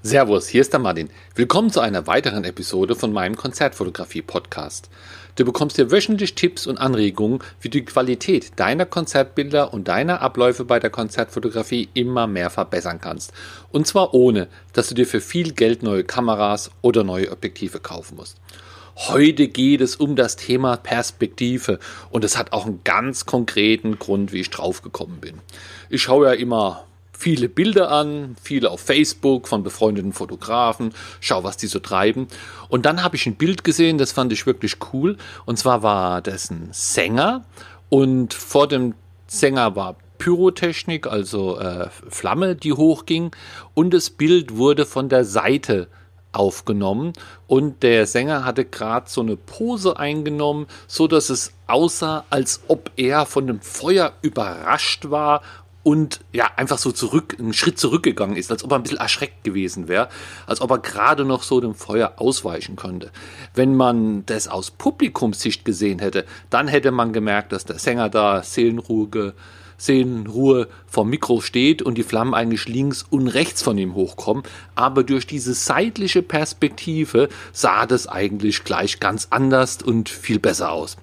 Servus, hier ist der Martin. Willkommen zu einer weiteren Episode von meinem Konzertfotografie-Podcast. Du bekommst hier wöchentlich Tipps und Anregungen, wie du die Qualität deiner Konzertbilder und deiner Abläufe bei der Konzertfotografie immer mehr verbessern kannst. Und zwar ohne, dass du dir für viel Geld neue Kameras oder neue Objektive kaufen musst. Heute geht es um das Thema Perspektive und es hat auch einen ganz konkreten Grund, wie ich draufgekommen bin. Ich schaue ja immer viele Bilder an, viele auf Facebook von befreundeten Fotografen, schau, was die so treiben. Und dann habe ich ein Bild gesehen, das fand ich wirklich cool. Und zwar war das ein Sänger und vor dem Sänger war Pyrotechnik, also äh, Flamme, die hochging. Und das Bild wurde von der Seite aufgenommen und der Sänger hatte gerade so eine Pose eingenommen, so dass es aussah, als ob er von dem Feuer überrascht war und ja, einfach so zurück, einen Schritt zurückgegangen ist, als ob er ein bisschen erschreckt gewesen wäre, als ob er gerade noch so dem Feuer ausweichen konnte. Wenn man das aus Publikumssicht gesehen hätte, dann hätte man gemerkt, dass der Sänger da Seelenruhe, Seelenruhe vom Mikro steht und die Flammen eigentlich links und rechts von ihm hochkommen. Aber durch diese seitliche Perspektive sah das eigentlich gleich ganz anders und viel besser aus.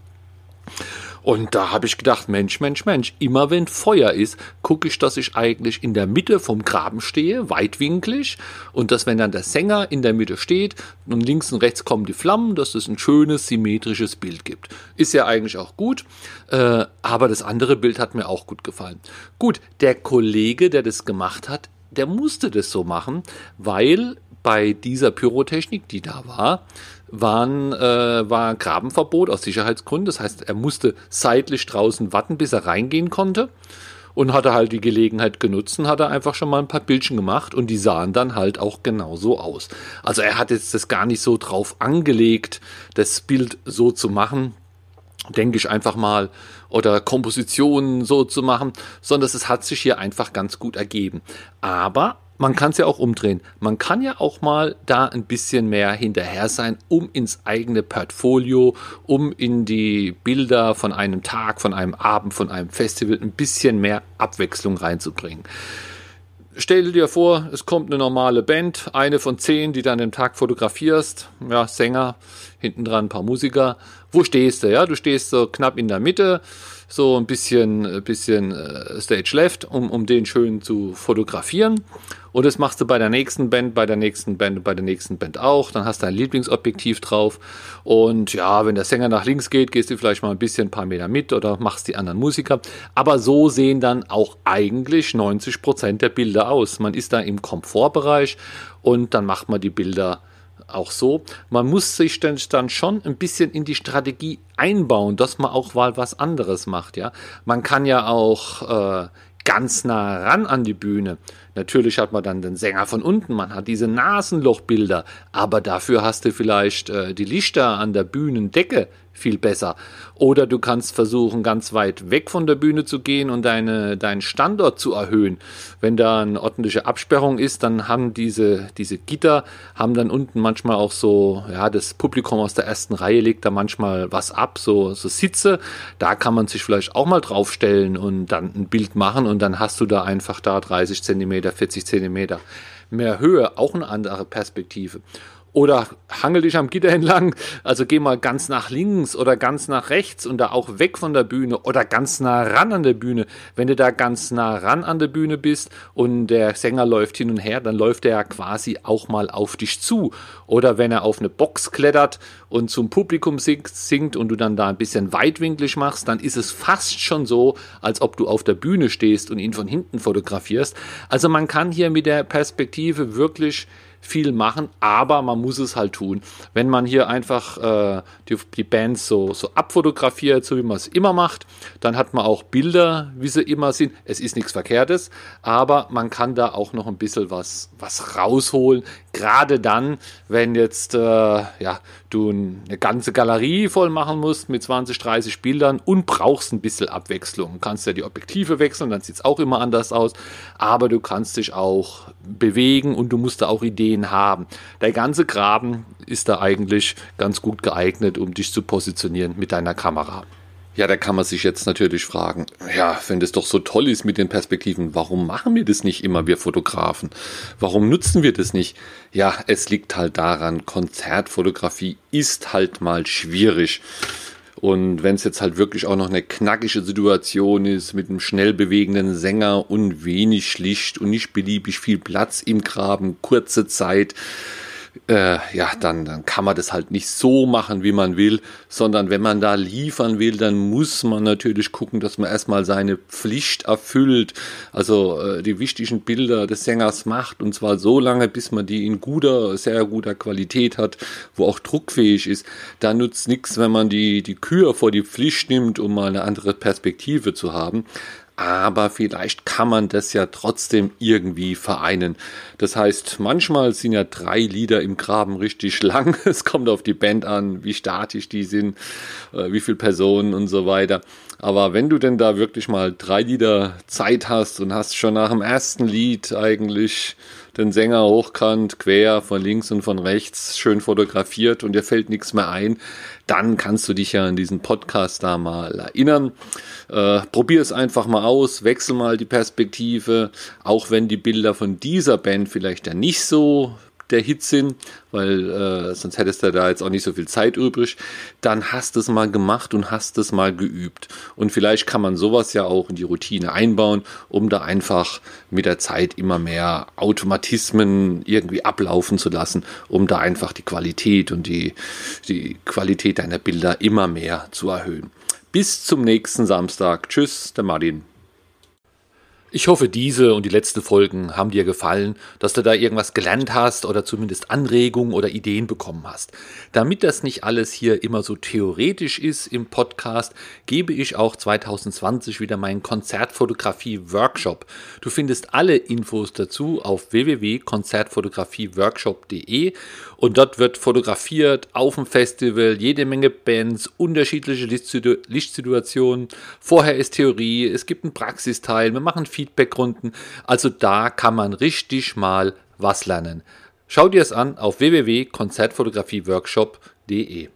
Und da habe ich gedacht, Mensch, Mensch, Mensch, immer wenn Feuer ist, gucke ich, dass ich eigentlich in der Mitte vom Graben stehe, weitwinklig. Und dass, wenn dann der Sänger in der Mitte steht und links und rechts kommen die Flammen, dass es ein schönes, symmetrisches Bild gibt. Ist ja eigentlich auch gut. Äh, aber das andere Bild hat mir auch gut gefallen. Gut, der Kollege, der das gemacht hat, der musste das so machen, weil bei dieser Pyrotechnik, die da war, waren, äh, war Grabenverbot aus Sicherheitsgründen. Das heißt, er musste seitlich draußen warten, bis er reingehen konnte. Und hatte halt die Gelegenheit genutzt und hat er einfach schon mal ein paar Bildchen gemacht und die sahen dann halt auch genauso aus. Also er hat jetzt das gar nicht so drauf angelegt, das Bild so zu machen, denke ich einfach mal, oder Kompositionen so zu machen, sondern es hat sich hier einfach ganz gut ergeben. Aber man kann es ja auch umdrehen. Man kann ja auch mal da ein bisschen mehr hinterher sein, um ins eigene Portfolio, um in die Bilder von einem Tag, von einem Abend, von einem Festival ein bisschen mehr Abwechslung reinzubringen. Stell dir vor, es kommt eine normale Band, eine von zehn, die dann den Tag fotografierst. Ja, Sänger, hinten dran ein paar Musiker. Wo stehst du? Ja, du stehst so knapp in der Mitte so ein bisschen, bisschen äh, Stage Left, um, um den schön zu fotografieren. Und das machst du bei der nächsten Band, bei der nächsten Band, bei der nächsten Band auch. Dann hast du ein Lieblingsobjektiv drauf. Und ja, wenn der Sänger nach links geht, gehst du vielleicht mal ein bisschen ein paar Meter mit oder machst die anderen Musiker. Aber so sehen dann auch eigentlich 90 Prozent der Bilder aus. Man ist da im Komfortbereich und dann macht man die Bilder auch so. Man muss sich dann schon ein bisschen in die Strategie einbauen, dass man auch mal was anderes macht. Ja, man kann ja auch äh, ganz nah ran an die Bühne. Natürlich hat man dann den Sänger von unten, man hat diese Nasenlochbilder, aber dafür hast du vielleicht äh, die Lichter an der Bühnendecke viel besser. Oder du kannst versuchen, ganz weit weg von der Bühne zu gehen und deine, deinen Standort zu erhöhen. Wenn da eine ordentliche Absperrung ist, dann haben diese, diese Gitter, haben dann unten manchmal auch so, ja, das Publikum aus der ersten Reihe legt da manchmal was ab, so, so Sitze. Da kann man sich vielleicht auch mal draufstellen und dann ein Bild machen und dann hast du da einfach da 30 Zentimeter, 40 Zentimeter mehr Höhe, auch eine andere Perspektive. Oder hangel dich am Gitter entlang, also geh mal ganz nach links oder ganz nach rechts und da auch weg von der Bühne oder ganz nah ran an der Bühne. Wenn du da ganz nah ran an der Bühne bist und der Sänger läuft hin und her, dann läuft er ja quasi auch mal auf dich zu. Oder wenn er auf eine Box klettert und zum Publikum singt und du dann da ein bisschen weitwinklig machst, dann ist es fast schon so, als ob du auf der Bühne stehst und ihn von hinten fotografierst. Also man kann hier mit der Perspektive wirklich viel machen, aber man muss es halt tun. Wenn man hier einfach äh, die, die Bands so, so abfotografiert, so wie man es immer macht, dann hat man auch Bilder, wie sie immer sind. Es ist nichts Verkehrtes, aber man kann da auch noch ein bisschen was, was rausholen. Gerade dann, wenn jetzt äh, ja, du eine ganze Galerie voll machen musst mit 20, 30 Bildern und brauchst ein bisschen Abwechslung. Du kannst ja die Objektive wechseln, dann sieht es auch immer anders aus, aber du kannst dich auch bewegen und du musst da auch Ideen haben. Der ganze Graben ist da eigentlich ganz gut geeignet, um dich zu positionieren mit deiner Kamera. Ja, da kann man sich jetzt natürlich fragen, ja, wenn das doch so toll ist mit den Perspektiven, warum machen wir das nicht immer, wir Fotografen? Warum nutzen wir das nicht? Ja, es liegt halt daran, Konzertfotografie ist halt mal schwierig. Und wenn es jetzt halt wirklich auch noch eine knackige Situation ist mit einem schnell bewegenden Sänger und wenig Licht und nicht beliebig viel Platz im Graben, kurze Zeit, äh, ja, dann, dann kann man das halt nicht so machen, wie man will, sondern wenn man da liefern will, dann muss man natürlich gucken, dass man erstmal seine Pflicht erfüllt, also äh, die wichtigen Bilder des Sängers macht und zwar so lange, bis man die in guter, sehr guter Qualität hat, wo auch druckfähig ist. Da nutzt nichts, wenn man die, die Kür vor die Pflicht nimmt, um mal eine andere Perspektive zu haben aber vielleicht kann man das ja trotzdem irgendwie vereinen. Das heißt, manchmal sind ja drei Lieder im Graben richtig lang. Es kommt auf die Band an, wie statisch die sind, äh, wie viele Personen und so weiter. Aber wenn du denn da wirklich mal drei Lieder Zeit hast und hast schon nach dem ersten Lied eigentlich den Sänger hochkant, quer, von links und von rechts, schön fotografiert und dir fällt nichts mehr ein, dann kannst du dich ja an diesen Podcast da mal erinnern. Äh, probier es einfach mal aus, wechsel mal die Perspektive, auch wenn die Bilder von dieser Band vielleicht ja nicht so der Hit sind, weil äh, sonst hättest du da jetzt auch nicht so viel Zeit übrig, dann hast du es mal gemacht und hast es mal geübt. Und vielleicht kann man sowas ja auch in die Routine einbauen, um da einfach mit der Zeit immer mehr Automatismen irgendwie ablaufen zu lassen, um da einfach die Qualität und die, die Qualität deiner Bilder immer mehr zu erhöhen. Bis zum nächsten Samstag. Tschüss, der Martin. Ich hoffe, diese und die letzten Folgen haben dir gefallen, dass du da irgendwas gelernt hast oder zumindest Anregungen oder Ideen bekommen hast. Damit das nicht alles hier immer so theoretisch ist im Podcast, gebe ich auch 2020 wieder meinen Konzertfotografie-Workshop. Du findest alle Infos dazu auf www.konzertfotografieworkshop.de und dort wird fotografiert auf dem Festival, jede Menge Bands, unterschiedliche Lichtsituationen. Vorher ist Theorie, es gibt einen Praxisteil, wir machen Feedbackrunden. Also da kann man richtig mal was lernen. Schau dir es an auf www.konzertfotografieworkshop.de.